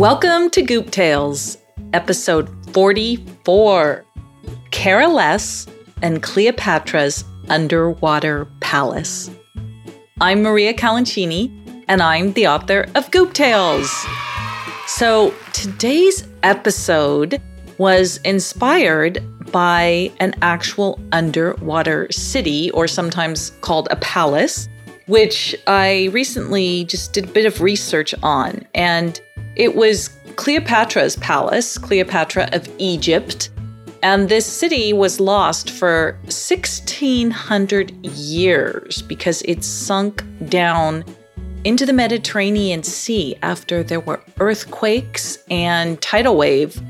Welcome to Goop Tales, episode 44 Caroless and Cleopatra's Underwater Palace. I'm Maria Calancini, and I'm the author of Goop Tales. So today's episode was inspired by an actual underwater city, or sometimes called a palace, which I recently just did a bit of research on. And it was Cleopatra's palace, Cleopatra of Egypt. And this city was lost for 1600 years because it sunk down into the Mediterranean Sea after there were earthquakes and tidal wave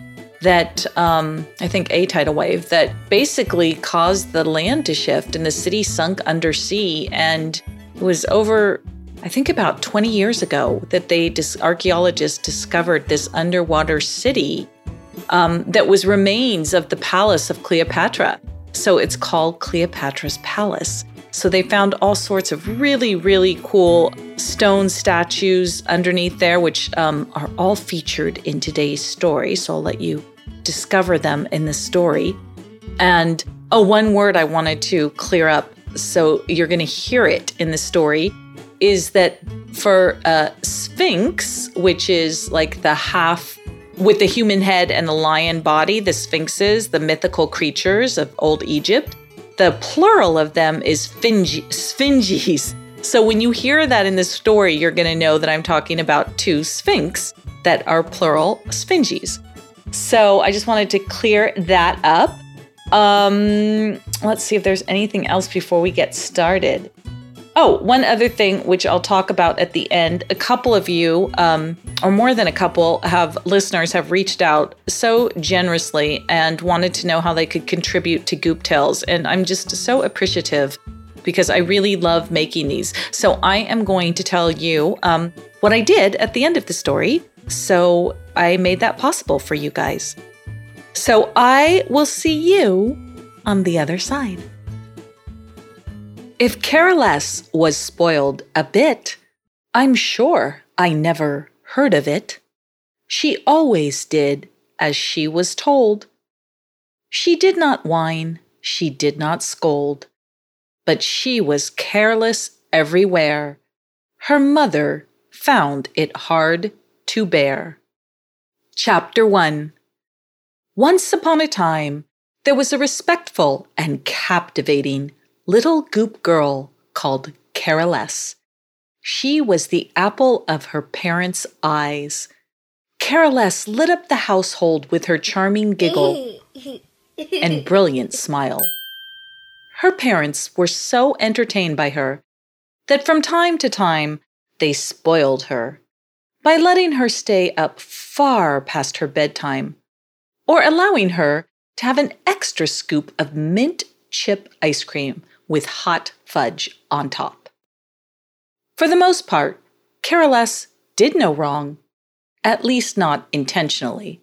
that um, I think a tidal wave that basically caused the land to shift and the city sunk under sea and was over, I think, about 20 years ago that they dis- archaeologists discovered this underwater city um, that was remains of the palace of Cleopatra. So it's called Cleopatra's Palace. So they found all sorts of really, really cool stone statues underneath there, which um, are all featured in today's story. So I'll let you discover them in the story. And oh, one word I wanted to clear up so you're going to hear it in the story, is that for a sphinx, which is like the half with the human head and the lion body, the sphinxes, the mythical creatures of old Egypt, the plural of them is sphinges. So when you hear that in the story, you're going to know that I'm talking about two sphinx that are plural sphinges. So I just wanted to clear that up. Um, let's see if there's anything else before we get started. Oh, one other thing which I'll talk about at the end. A couple of you, um, or more than a couple, have listeners have reached out so generously and wanted to know how they could contribute to Goop Tales, and I'm just so appreciative because I really love making these. So I am going to tell you um, what I did at the end of the story. So I made that possible for you guys. So I will see you on the other side. If Caroless was spoiled a bit, I'm sure I never heard of it. She always did as she was told. She did not whine, she did not scold, but she was careless everywhere. Her mother found it hard to bear. Chapter 1 once upon a time, there was a respectful and captivating little goop girl called Caroless. She was the apple of her parents' eyes. Caroless lit up the household with her charming giggle and brilliant smile. Her parents were so entertained by her that from time to time they spoiled her by letting her stay up far past her bedtime or allowing her to have an extra scoop of mint chip ice cream with hot fudge on top. For the most part, Caroless did no wrong, at least not intentionally.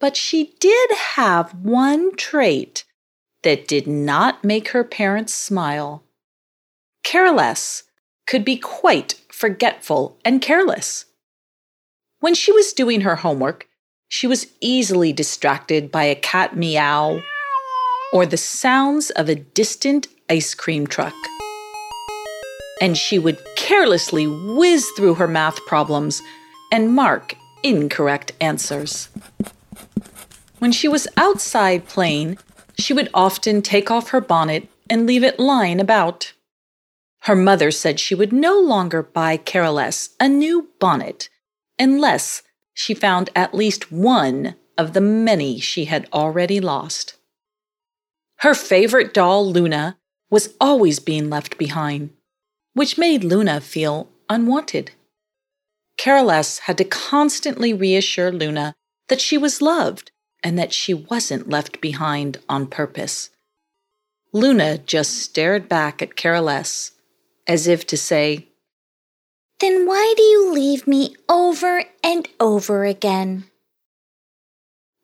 But she did have one trait that did not make her parents smile. Caroless could be quite forgetful and careless. When she was doing her homework, she was easily distracted by a cat meow or the sounds of a distant ice cream truck. And she would carelessly whiz through her math problems and mark incorrect answers. When she was outside playing, she would often take off her bonnet and leave it lying about. Her mother said she would no longer buy Caroless a new bonnet unless she found at least one of the many she had already lost. Her favorite doll, Luna, was always being left behind, which made Luna feel unwanted. Caroless had to constantly reassure Luna that she was loved and that she wasn't left behind on purpose. Luna just stared back at Caroless as if to say, then why do you leave me over and over again?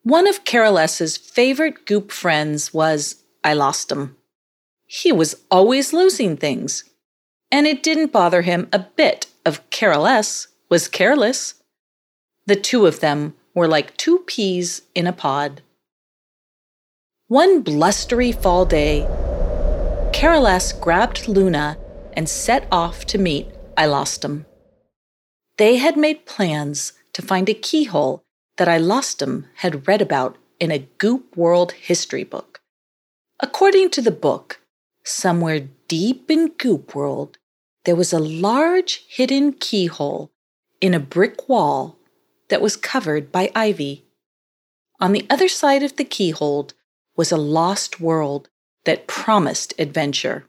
One of Caroless's favorite goop friends was I lost him. He was always losing things, and it didn't bother him a bit of Caroless was careless. The two of them were like two peas in a pod. One blustery fall day, Carolus grabbed Luna and set off to meet I Lost Him. They had made plans to find a keyhole that I Lost Him had read about in a Goop World history book. According to the book, somewhere deep in Goop World, there was a large hidden keyhole in a brick wall that was covered by ivy. On the other side of the keyhole was a lost world that promised adventure.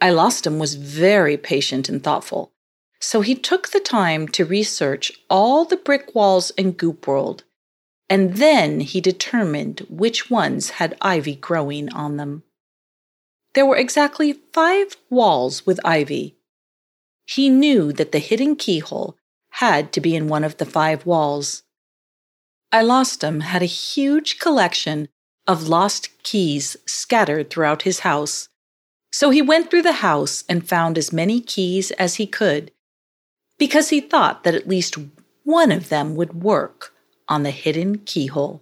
I Ilostom was very patient and thoughtful, so he took the time to research all the brick walls in Goop World, and then he determined which ones had ivy growing on them. There were exactly five walls with ivy. He knew that the hidden keyhole had to be in one of the five walls. Ilostom had a huge collection of lost keys scattered throughout his house. So he went through the house and found as many keys as he could, because he thought that at least one of them would work on the hidden keyhole.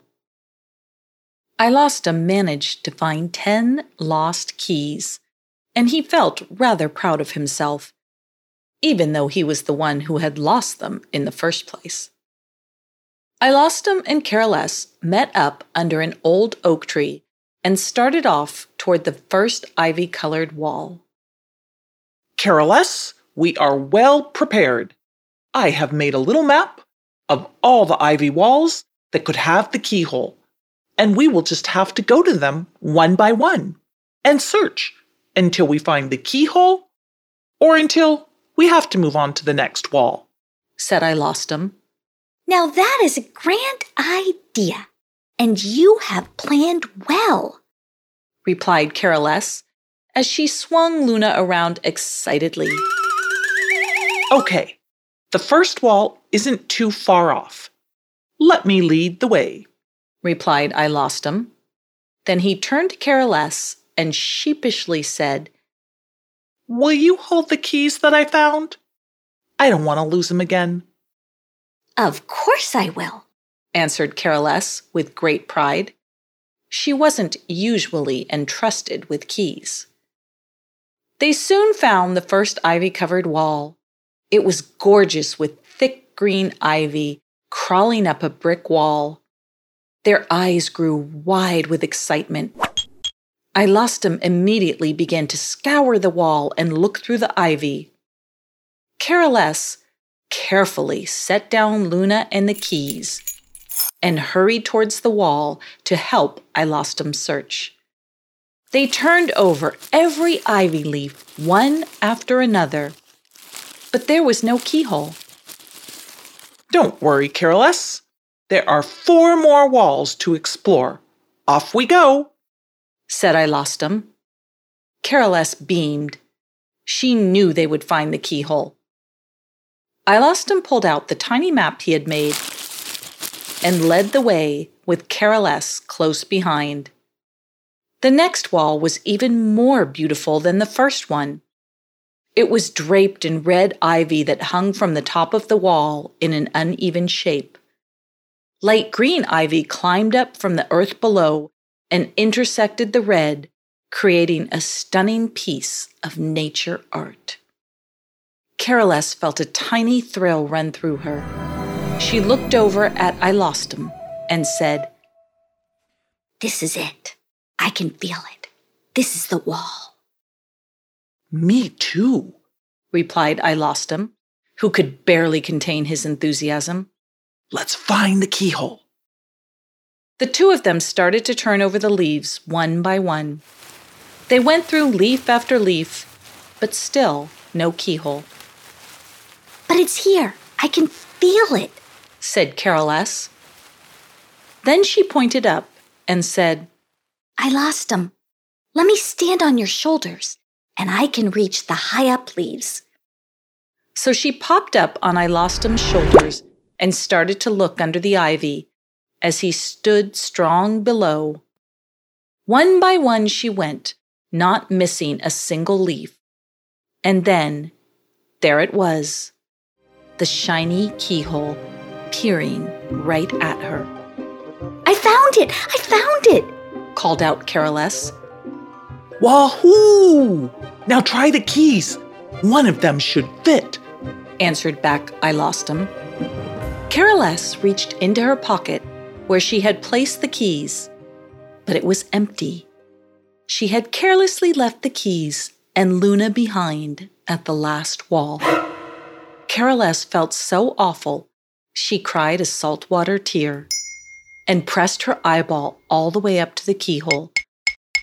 Ilostom managed to find 10 lost keys, and he felt rather proud of himself, even though he was the one who had lost them in the first place. i Ilostom and Carolus met up under an old oak tree and started off toward the first ivy colored wall. Carolus, we are well prepared. I have made a little map of all the ivy walls that could have the keyhole, and we will just have to go to them one by one and search until we find the keyhole or until we have to move on to the next wall, said Ilostom. Now that is a grand idea, and you have planned well, replied Carolus as she swung Luna around excitedly. Okay, the first wall isn't too far off. Let me lead the way, replied Ilostom. Then he turned to Carolus and sheepishly said, Will you hold the keys that I found? I don't want to lose them again. Of course I will, answered Carolus with great pride. She wasn't usually entrusted with keys. They soon found the first ivy covered wall. It was gorgeous with thick green ivy crawling up a brick wall. Their eyes grew wide with excitement. Ilostom immediately began to scour the wall and look through the ivy. Carolus carefully set down Luna and the keys and hurried towards the wall to help Ilostom search. They turned over every ivy leaf, one after another, but there was no keyhole. Don't worry, Carolus. There are four more walls to explore. Off we go, said i Ilostom. Carolus beamed. She knew they would find the keyhole. I Ilostom pulled out the tiny map he had made and led the way with Carolus close behind. The next wall was even more beautiful than the first one. It was draped in red ivy that hung from the top of the wall in an uneven shape. Light green ivy climbed up from the earth below and intersected the red, creating a stunning piece of nature art. Carolus felt a tiny thrill run through her. She looked over at Ilostom and said, This is it. I can feel it. This is the wall. Me too, replied Ilostom, who could barely contain his enthusiasm. Let's find the keyhole. The two of them started to turn over the leaves one by one. They went through leaf after leaf, but still no keyhole. But it's here. I can feel it, said Carolus. Then she pointed up and said, Ilostom. Let me stand on your shoulders, and I can reach the high up leaves. So she popped up on Ilostom's shoulders and started to look under the ivy as he stood strong below. One by one she went, not missing a single leaf. And then there it was the shiny keyhole peering right at her. I found it! I found it! called out Carolus. Wahoo! Now try the keys. One of them should fit, answered back I lost him. Carolus reached into her pocket where she had placed the keys, but it was empty. She had carelessly left the keys and Luna behind at the last wall. Carolus felt so awful, she cried a saltwater tear and pressed her eyeball all the way up to the keyhole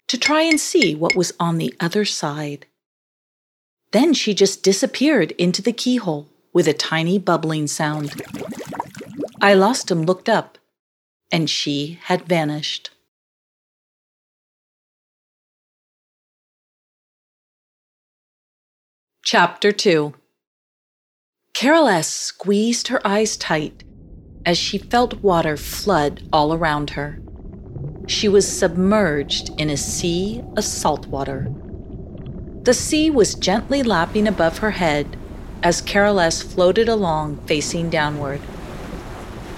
to try and see what was on the other side. Then she just disappeared into the keyhole with a tiny bubbling sound. I lost him looked up, and she had vanished. Chapter 2 Carolus squeezed her eyes tight as she felt water flood all around her. She was submerged in a sea of salt water. The sea was gently lapping above her head as Carolus floated along facing downward.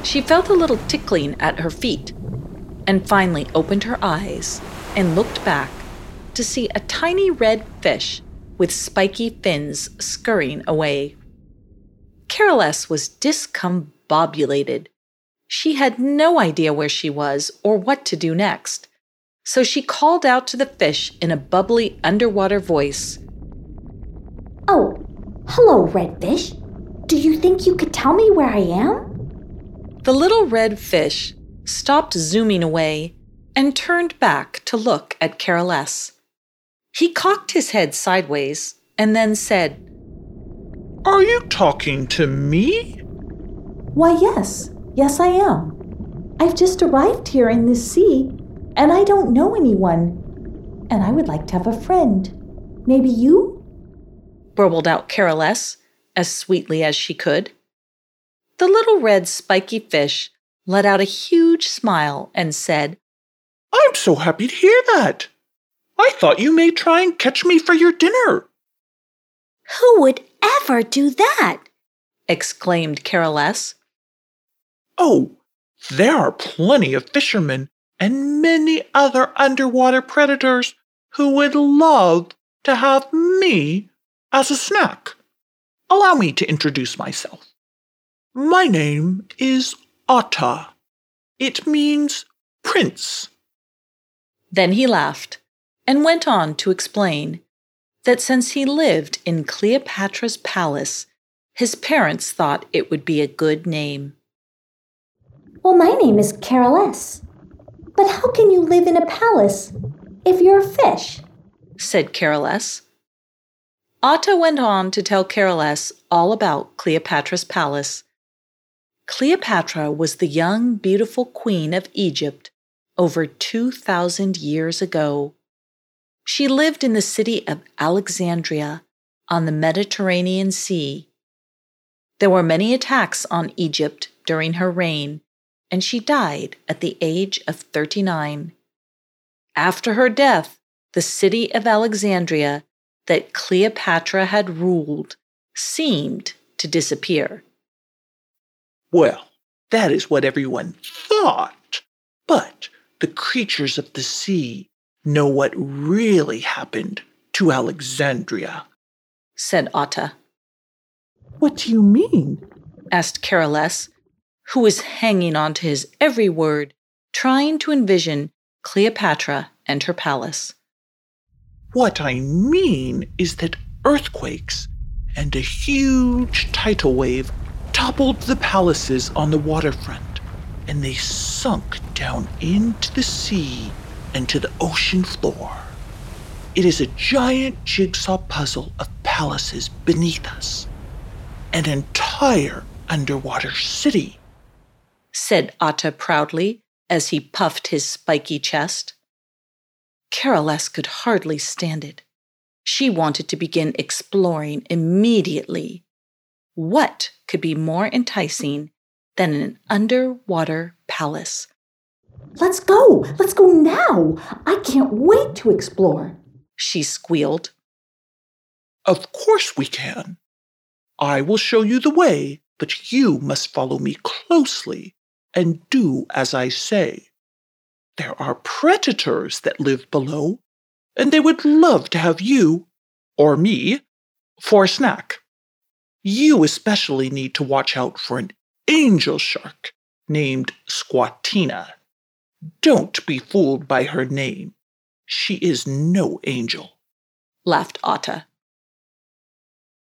She felt a little tickling at her feet and finally opened her eyes and looked back to see a tiny red fish with spiky fins scurrying away. Carolus was discombobulated. She had no idea where she was or what to do next. So she called out to the fish in a bubbly underwater voice Oh, hello, red fish. Do you think you could tell me where I am? The little red fish stopped zooming away and turned back to look at Carolus. He cocked his head sideways and then said, Are you talking to me? Why, yes. Yes, I am. I've just arrived here in this sea, and I don't know anyone. And I would like to have a friend. Maybe you? burbled out Carolus as sweetly as she could. The little red spiky fish let out a huge smile and said, I'm so happy to hear that. I thought you may try and catch me for your dinner. Who would ever do that? exclaimed Carolus. Oh, there are plenty of fishermen and many other underwater predators who would love to have me as a snack. Allow me to introduce myself. My name is Otta. It means prince. Then he laughed and went on to explain that since he lived in Cleopatra's palace, his parents thought it would be a good name. Well, my name is Carolus. But how can you live in a palace if you're a fish? said Carolus. Otto went on to tell Carolus all about Cleopatra's palace. Cleopatra was the young, beautiful queen of Egypt over 2,000 years ago. She lived in the city of Alexandria on the Mediterranean Sea. There were many attacks on Egypt during her reign, and she died at the age of 39. After her death, the city of Alexandria that Cleopatra had ruled seemed to disappear. Well, that is what everyone thought. But the creatures of the sea know what really happened to Alexandria, said Otta. What do you mean? asked Carolus, who was hanging on to his every word, trying to envision Cleopatra and her palace. What I mean is that earthquakes and a huge tidal wave toppled the palaces on the waterfront, and they sunk down into the sea and to the ocean floor. It is a giant jigsaw puzzle of palaces beneath us, an entire underwater city, said Otta proudly as he puffed his spiky chest. Carolus could hardly stand it. She wanted to begin exploring immediately. What could be more enticing than an underwater palace? Let's go! Let's go now! I can't wait to explore! She squealed. Of course we can. I will show you the way but you must follow me closely and do as I say. There are predators that live below, and they would love to have you, or me, for a snack. You especially need to watch out for an angel shark named Squatina. Don't be fooled by her name. She is no angel, laughed Atta.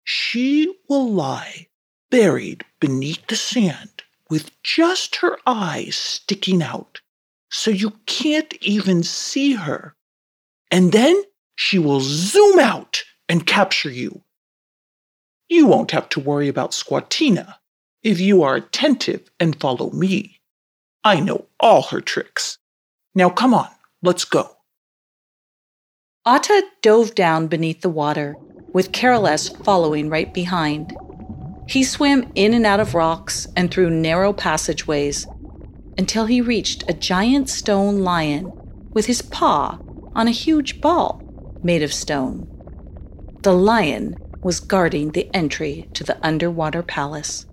She will lie buried beneath the sand with just her eyes sticking out, so you can't even see her. And then she will zoom out and capture you. You won't have to worry about Squatina if you are attentive and follow me. I know all her tricks. Now come on, let's go. Atta dove down beneath the water, with Carolus following right behind. He swam in and out of rocks and through narrow passageways until he reached a giant stone lion with his paw on a huge ball made of stone. The lion was guarding the entry to the underwater palace.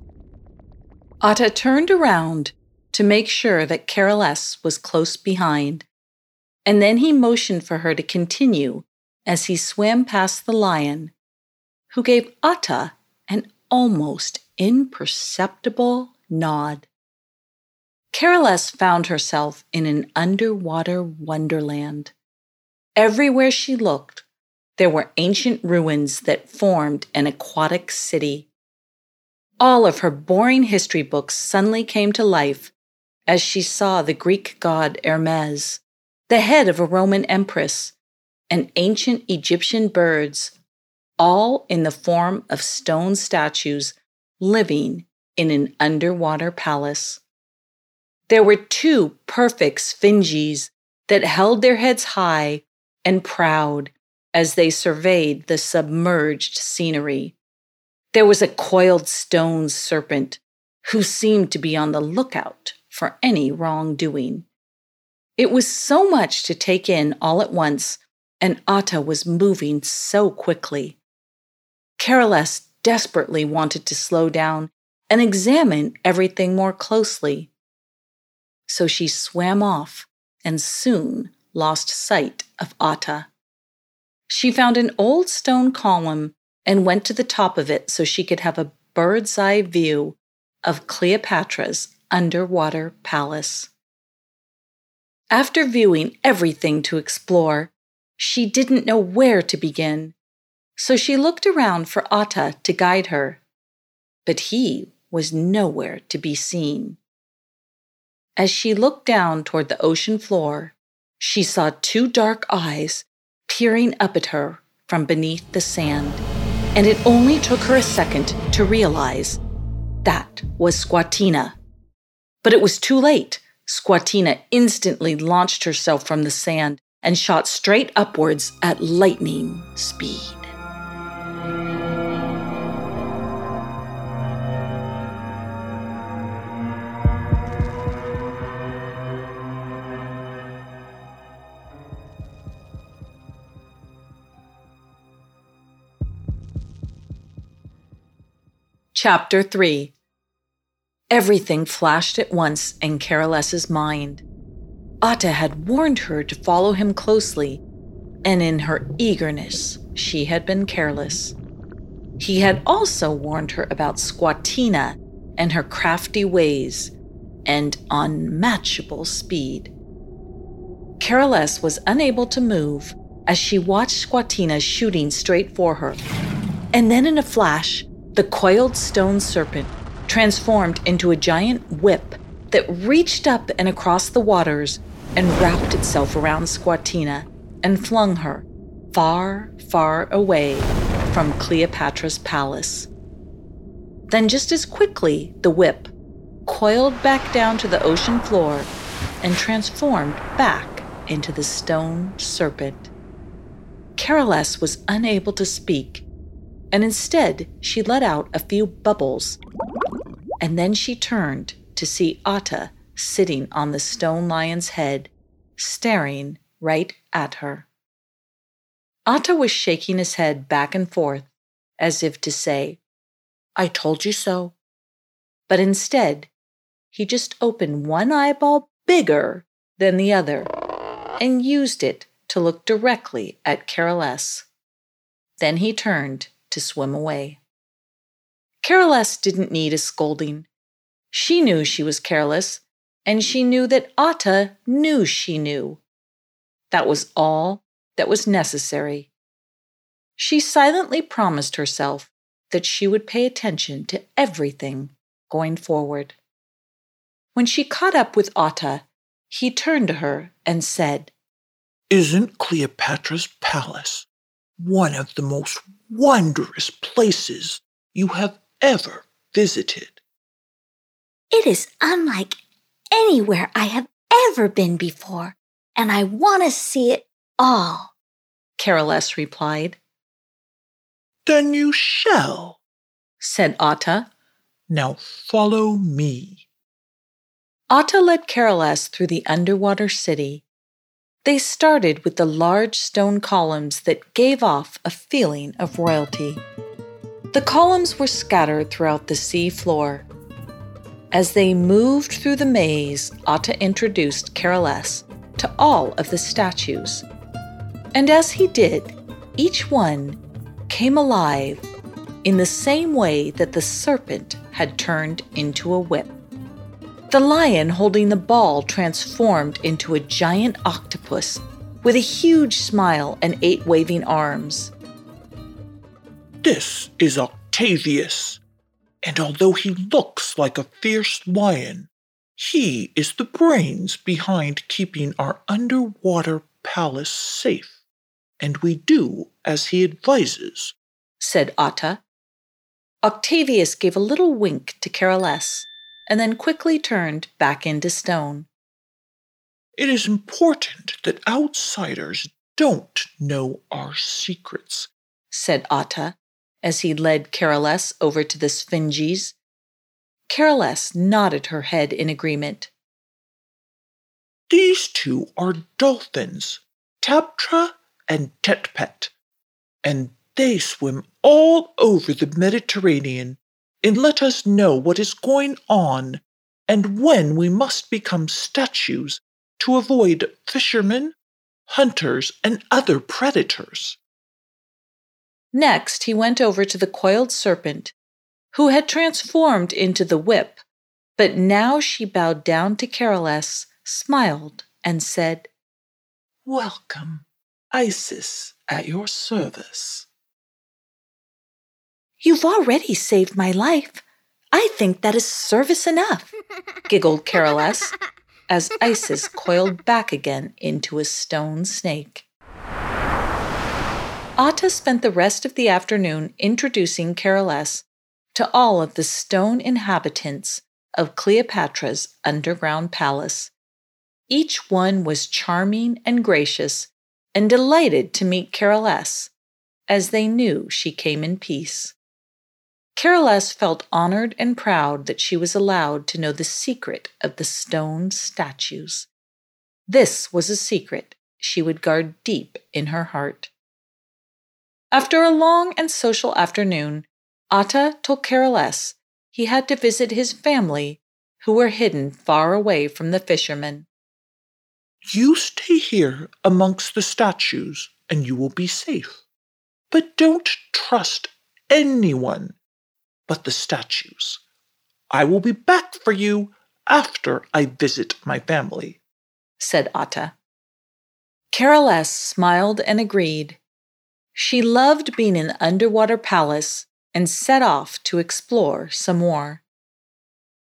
Atta turned around to make sure that Carolus was close behind, and then he motioned for her to continue as he swam past the lion, who gave Atta almost imperceptible nod. Carolus found herself in an underwater wonderland. Everywhere she looked, there were ancient ruins that formed an aquatic city. All of her boring history books suddenly came to life as she saw the Greek god Hermes, the head of a Roman empress, and ancient Egyptian birds, all in the form of stone statues living in an underwater palace. There were two perfect sphinges that held their heads high and proud as they surveyed the submerged scenery. There was a coiled stone serpent who seemed to be on the lookout for any wrongdoing. It was so much to take in all at once, and Atta was moving so quickly. Carolus desperately wanted to slow down and examine everything more closely. So she swam off and soon lost sight of Atta. She found an old stone column and went to the top of it so she could have a bird's eye view of Cleopatra's underwater palace. After viewing everything to explore, she didn't know where to begin, so she looked around for Atta to guide her. But he was nowhere to be seen. As she looked down toward the ocean floor, she saw two dark eyes peering up at her from beneath the sand, and it only took her a second to realize that was Squatina. But it was too late. Squatina instantly launched herself from the sand and shot straight upwards at lightning speed. Chapter 3 Everything flashed at once in Carolus's mind. Atta had warned her to follow him closely, and in her eagerness, she had been careless. He had also warned her about Squatina and her crafty ways and unmatchable speed. Carolus was unable to move as she watched Squatina shooting straight for her. And then in a flash, the coiled stone serpent transformed into a giant whip that reached up and across the waters and wrapped itself around Squatina and flung her far, far away from Cleopatra's palace. Then, just as quickly, the whip coiled back down to the ocean floor and transformed back into the stone serpent. Carolus was unable to speak and instead she let out a few bubbles. And then she turned to see Atta sitting on the stone lion's head, staring right at her. Atta was shaking his head back and forth as if to say, I told you so. but instead, he just opened one eyeball bigger than the other and used it to look directly at Carolus. Then he turned to swim away. Carolus didn't need a scolding. She knew she was careless, and she knew that Atta knew she knew. That was all that was necessary. She silently promised herself that she would pay attention to everything going forward. When she caught up with Atta, he turned to her and said, Isn't Cleopatra's palace one of the most wondrous places you have ever visited? It is unlike anywhere I have ever been before, and I want to see it all, Carolus replied. Then you shall, said Atta. Now follow me. Atta led Carolus through the underwater city. They started with the large stone columns that gave off a feeling of royalty. The columns were scattered throughout the sea floor. As they moved through the maze, Atta introduced Carolus to all of the statues. And as he did, each one came alive in the same way that the serpent had turned into a whip. The lion holding the ball transformed into a giant octopus with a huge smile and eight waving arms. This is Octavius, and although he looks like a fierce lion, he is the brains behind keeping our underwater palace safe, and we do as he advises, said Atta. Octavius gave a little wink to Carolus and then quickly turned back into stone. It is important that outsiders don't know our secrets, said Atta as he led Carolus over to the Sphinges. Carolus nodded her head in agreement. These two are dolphins, Taptra and Tetpet, and they swim all over the Mediterranean and let us know what is going on and when we must become statues to avoid fishermen, hunters, and other predators. Next, he went over to the coiled serpent, who had transformed into the whip, but now she bowed down to Carolus, smiled, and said, Welcome, Isis at your service. You've already saved my life. I think that is service enough, giggled Carolus as Isis coiled back again into a stone snake. Atta spent the rest of the afternoon introducing Carolus to all of the stone inhabitants of Cleopatra's underground palace. Each one was charming and gracious and delighted to meet Carolus, as they knew she came in peace. Carolus felt honored and proud that she was allowed to know the secret of the stone statues. This was a secret she would guard deep in her heart. After a long and social afternoon, Atta told Carolus he had to visit his family, who were hidden far away from the fishermen. You stay here amongst the statues, and you will be safe. But don't trust anyone but the statues. I will be back for you after I visit my family, said Atta. Carolus smiled and agreed. She loved being in underwater palace and set off to explore some more.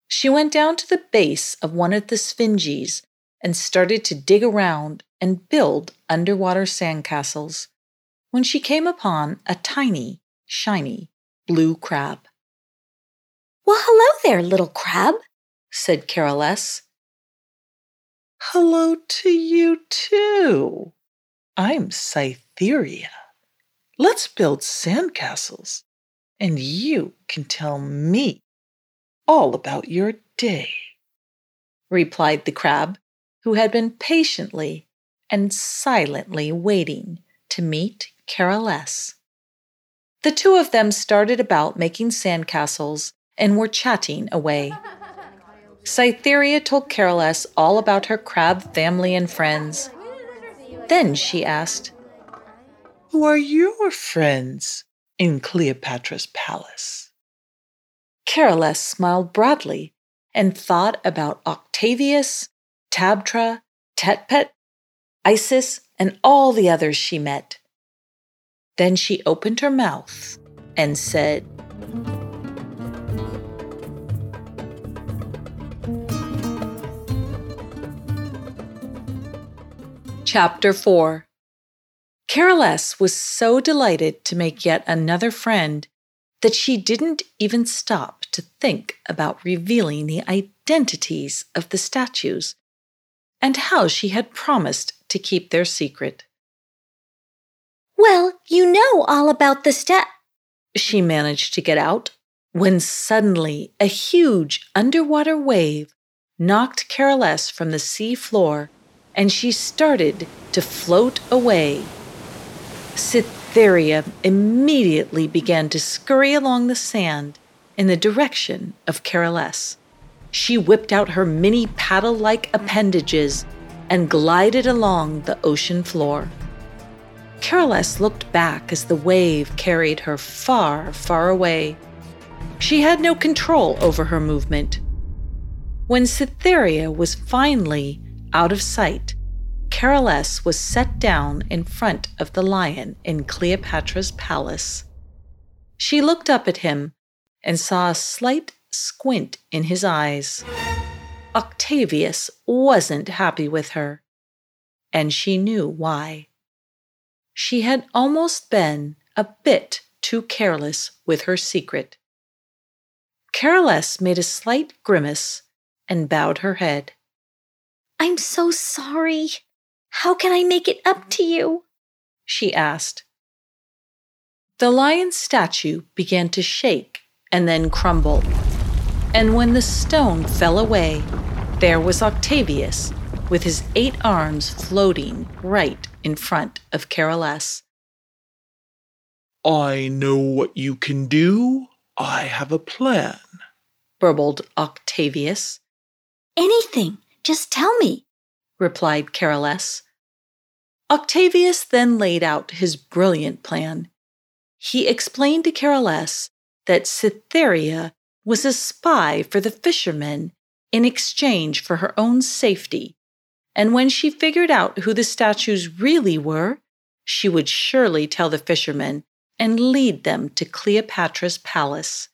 She went down to the base of one of the sphinges and started to dig around and build underwater sandcastles when she came upon a tiny, shiny blue crab. Well, hello there, little crab, said Carolus. Hello to you, too. I'm Cytherea. Let's build sandcastles, and you can tell me all about your day, replied the crab, who had been patiently and silently waiting to meet Carolus. The two of them started about making sandcastles and were chatting away. Cytherea told Carolus all about her crab family and friends. Then she asked, Who are your friends in Cleopatra's palace? Carolus smiled broadly and thought about Octavius, Tabtra, Tetpet, Isis, and all the others she met. Then she opened her mouth and said, Chapter 4 Carolus was so delighted to make yet another friend that she didn't even stop to think about revealing the identities of the statues and how she had promised to keep their secret. Well, you know all about the stat. She managed to get out when suddenly a huge underwater wave knocked Carolus from the sea floor and she started to float away. Cytherea immediately began to scurry along the sand in the direction of Carolus. She whipped out her mini paddle like appendages and glided along the ocean floor. Carolus looked back as the wave carried her far, far away. She had no control over her movement. When Cytherea was finally out of sight, Carolus was set down in front of the lion in Cleopatra's palace. She looked up at him and saw a slight squint in his eyes. Octavius wasn't happy with her, and she knew why. She had almost been a bit too careless with her secret. Carolus made a slight grimace and bowed her head. I'm so sorry. How can I make it up to you? she asked. The lion's statue began to shake and then crumble. And when the stone fell away, there was Octavius with his eight arms floating right in front of Carolus. I know what you can do. I have a plan, burbled Octavius. Anything, just tell me, replied Carolus. Octavius then laid out his brilliant plan. He explained to Carolus that Cytherea was a spy for the fishermen in exchange for her own safety, and when she figured out who the statues really were, she would surely tell the fishermen and lead them to Cleopatra's palace.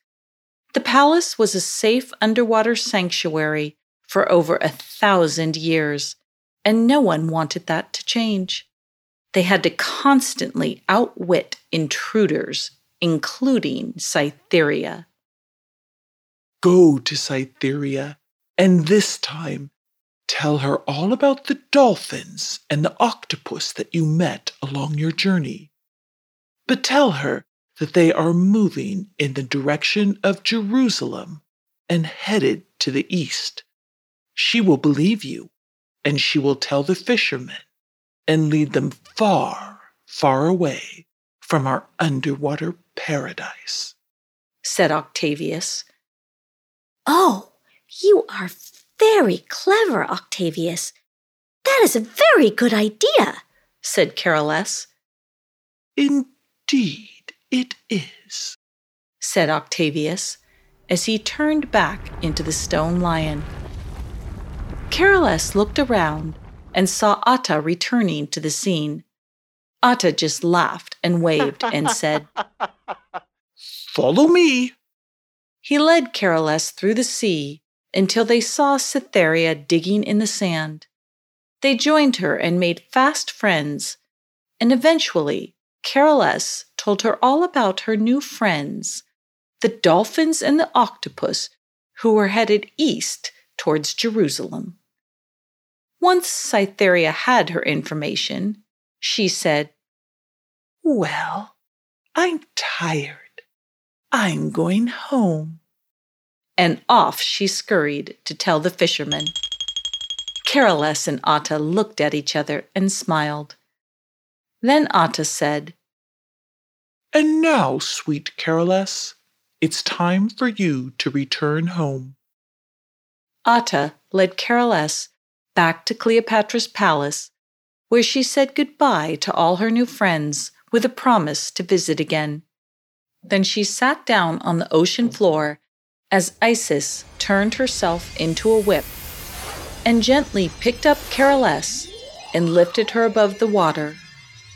The palace was a safe underwater sanctuary for over a thousand years, and no one wanted that to change. They had to constantly outwit intruders, including Cytherea. Go to Cytherea, and this time tell her all about the dolphins and the octopus that you met along your journey. But tell her that they are moving in the direction of Jerusalem and headed to the east. She will believe you, and she will tell the fishermen and lead them far, far away from our underwater paradise, said Octavius. Oh, you are very clever, Octavius. That is a very good idea, said Carolus. Indeed, it is, said Octavius as he turned back into the stone lion. Carolus looked around and saw Atta returning to the scene. Atta just laughed and waved and said, Follow me. He led Carolus through the sea until they saw Cytherea digging in the sand. They joined her and made fast friends, and eventually Carolus told her all about her new friends, the dolphins and the octopus, who were headed east towards Jerusalem. Once Cytherea had her information, she said, Well, I'm tired. I'm going home. And off she scurried to tell the fishermen. Carolus and Atta looked at each other and smiled. Then Atta said, And now, sweet Carolus, It's time for you to return home. Atta led Carolus back to Cleopatra's palace, where she said goodbye to all her new friends with a promise to visit again. Then she sat down on the ocean floor as Isis turned herself into a whip and gently picked up Carolus and lifted her above the water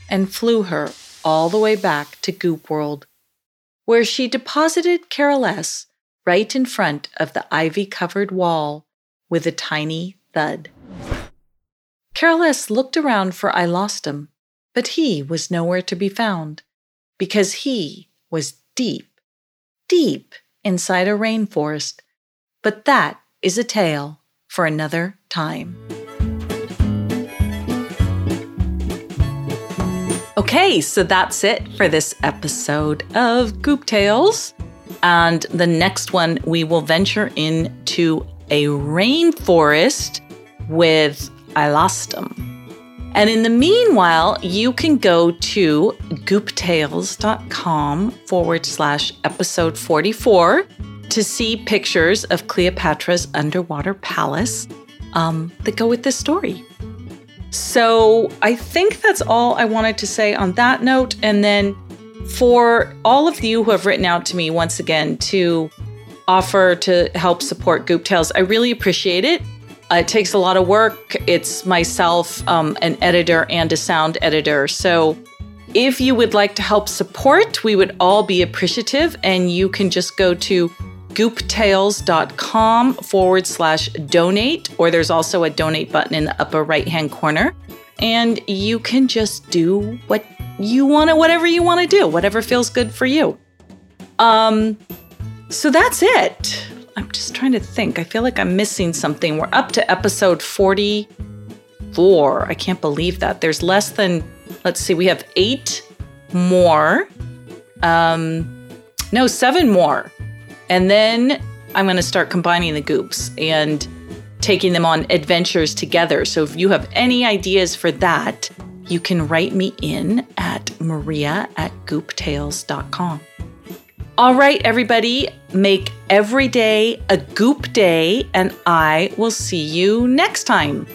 and flew her all the way back to Goop World, where she deposited Carolus right in front of the ivy covered wall with a tiny thud. Carolus looked around for Ilostom, but he was nowhere to be found because he was deep, deep inside a rainforest. But that is a tale for another time. Okay, so that's it for this episode of Goop Tales. And the next one, we will venture into a rainforest with Ilostom. And in the meanwhile, you can go to gooptales.com forward slash episode 44 to see pictures of Cleopatra's underwater palace um, that go with this story. So I think that's all I wanted to say on that note. And then for all of you who have written out to me once again to offer to help support Goop Tales, I really appreciate it. Uh, it takes a lot of work. It's myself, um, an editor, and a sound editor. So if you would like to help support, we would all be appreciative. And you can just go to gooptales.com forward slash donate, or there's also a donate button in the upper right hand corner. And you can just do what you want to, whatever you want to do, whatever feels good for you. Um, so that's it. I'm just trying to think. I feel like I'm missing something. We're up to episode 44. I can't believe that. There's less than, let's see, we have eight more. Um, no, seven more. And then I'm going to start combining the goops and taking them on adventures together. So if you have any ideas for that, you can write me in at maria at gooptales.com. All right, everybody, make every day a goop day, and I will see you next time.